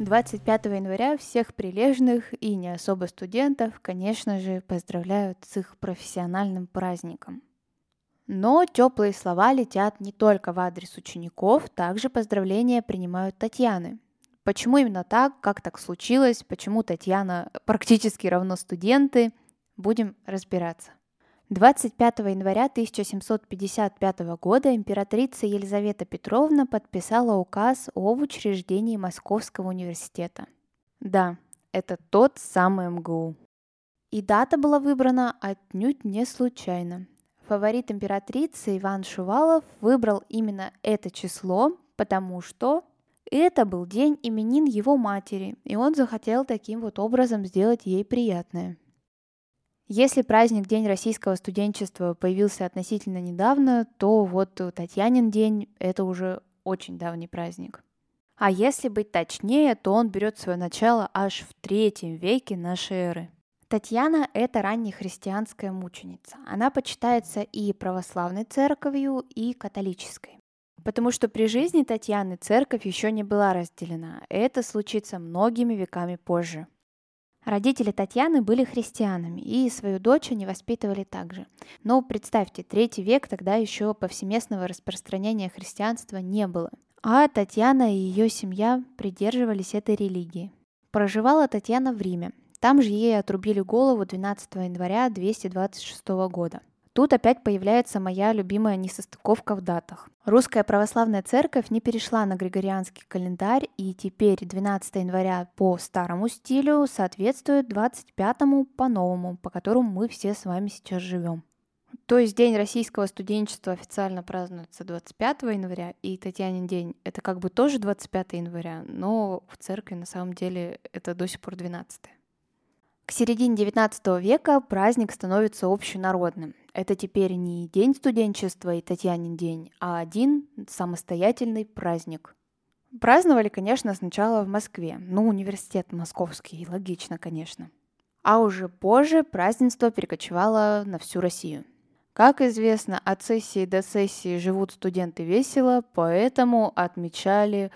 25 января всех прилежных и не особо студентов, конечно же, поздравляют с их профессиональным праздником. Но теплые слова летят не только в адрес учеников, также поздравления принимают Татьяны. Почему именно так, как так случилось, почему Татьяна практически равно студенты, будем разбираться. 25 января 1755 года императрица Елизавета Петровна подписала указ об учреждении Московского университета. Да, это тот самый МГУ. И дата была выбрана отнюдь не случайно. Фаворит императрицы Иван Шувалов выбрал именно это число, потому что это был день именин его матери, и он захотел таким вот образом сделать ей приятное. Если праздник День российского студенчества появился относительно недавно, то вот Татьянин день – это уже очень давний праздник. А если быть точнее, то он берет свое начало аж в третьем веке нашей эры. Татьяна – это раннехристианская мученица. Она почитается и православной церковью, и католической. Потому что при жизни Татьяны церковь еще не была разделена. Это случится многими веками позже. Родители Татьяны были христианами, и свою дочь они воспитывали также. Но представьте, третий век тогда еще повсеместного распространения христианства не было. А Татьяна и ее семья придерживались этой религии. Проживала Татьяна в Риме. Там же ей отрубили голову 12 января 226 года. Тут опять появляется моя любимая несостыковка в датах. Русская православная церковь не перешла на григорианский календарь, и теперь 12 января по старому стилю соответствует 25 по новому, по которому мы все с вами сейчас живем. То есть День российского студенчества официально празднуется 25 января, и Татьянин день — это как бы тоже 25 января, но в церкви на самом деле это до сих пор 12. К середине XIX века праздник становится общенародным. Это теперь не День студенчества и Татьянин день, а один самостоятельный праздник. Праздновали, конечно, сначала в Москве. Ну, университет московский, логично, конечно. А уже позже празднество перекочевало на всю Россию. Как известно, от сессии до сессии живут студенты весело, поэтому отмечали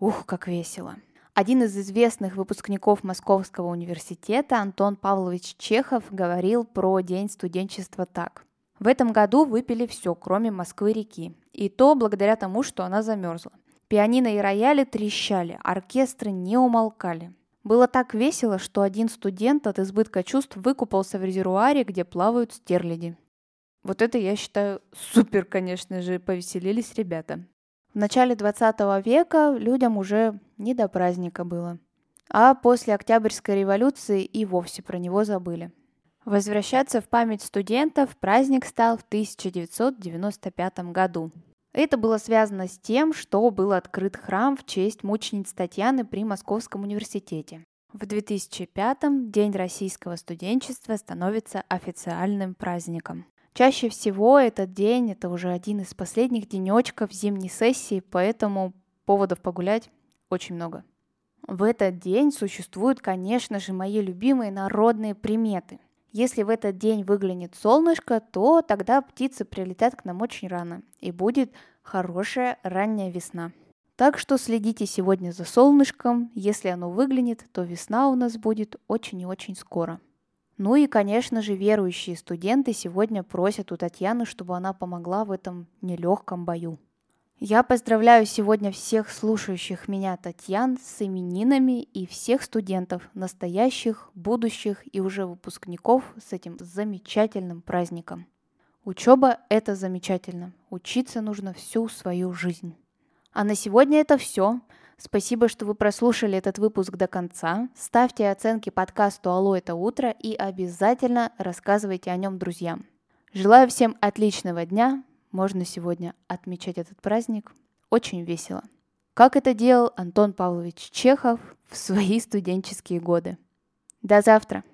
«Ух, как весело!» Один из известных выпускников Московского университета, Антон Павлович Чехов, говорил про День студенчества так. В этом году выпили все, кроме Москвы-реки. И то благодаря тому, что она замерзла. Пианино и рояли трещали, оркестры не умолкали. Было так весело, что один студент от избытка чувств выкупался в резервуаре, где плавают стерляди. Вот это, я считаю, супер, конечно же, повеселились ребята. В начале 20 века людям уже не до праздника было. А после Октябрьской революции и вовсе про него забыли. Возвращаться в память студентов праздник стал в 1995 году. Это было связано с тем, что был открыт храм в честь мучениц Татьяны при Московском университете. В 2005 День российского студенчества становится официальным праздником. Чаще всего этот день – это уже один из последних денечков зимней сессии, поэтому поводов погулять очень много. В этот день существуют, конечно же, мои любимые народные приметы. Если в этот день выглянет солнышко, то тогда птицы прилетят к нам очень рано, и будет хорошая ранняя весна. Так что следите сегодня за солнышком. Если оно выглянет, то весна у нас будет очень и очень скоро. Ну и, конечно же, верующие студенты сегодня просят у Татьяны, чтобы она помогла в этом нелегком бою. Я поздравляю сегодня всех слушающих меня Татьян с именинами и всех студентов, настоящих, будущих и уже выпускников с этим замечательным праздником. Учеба – это замечательно. Учиться нужно всю свою жизнь. А на сегодня это все. Спасибо, что вы прослушали этот выпуск до конца. Ставьте оценки подкасту «Алло, это утро» и обязательно рассказывайте о нем друзьям. Желаю всем отличного дня. Можно сегодня отмечать этот праздник очень весело. как это делал Антон Павлович Чехов в свои студенческие годы. До завтра!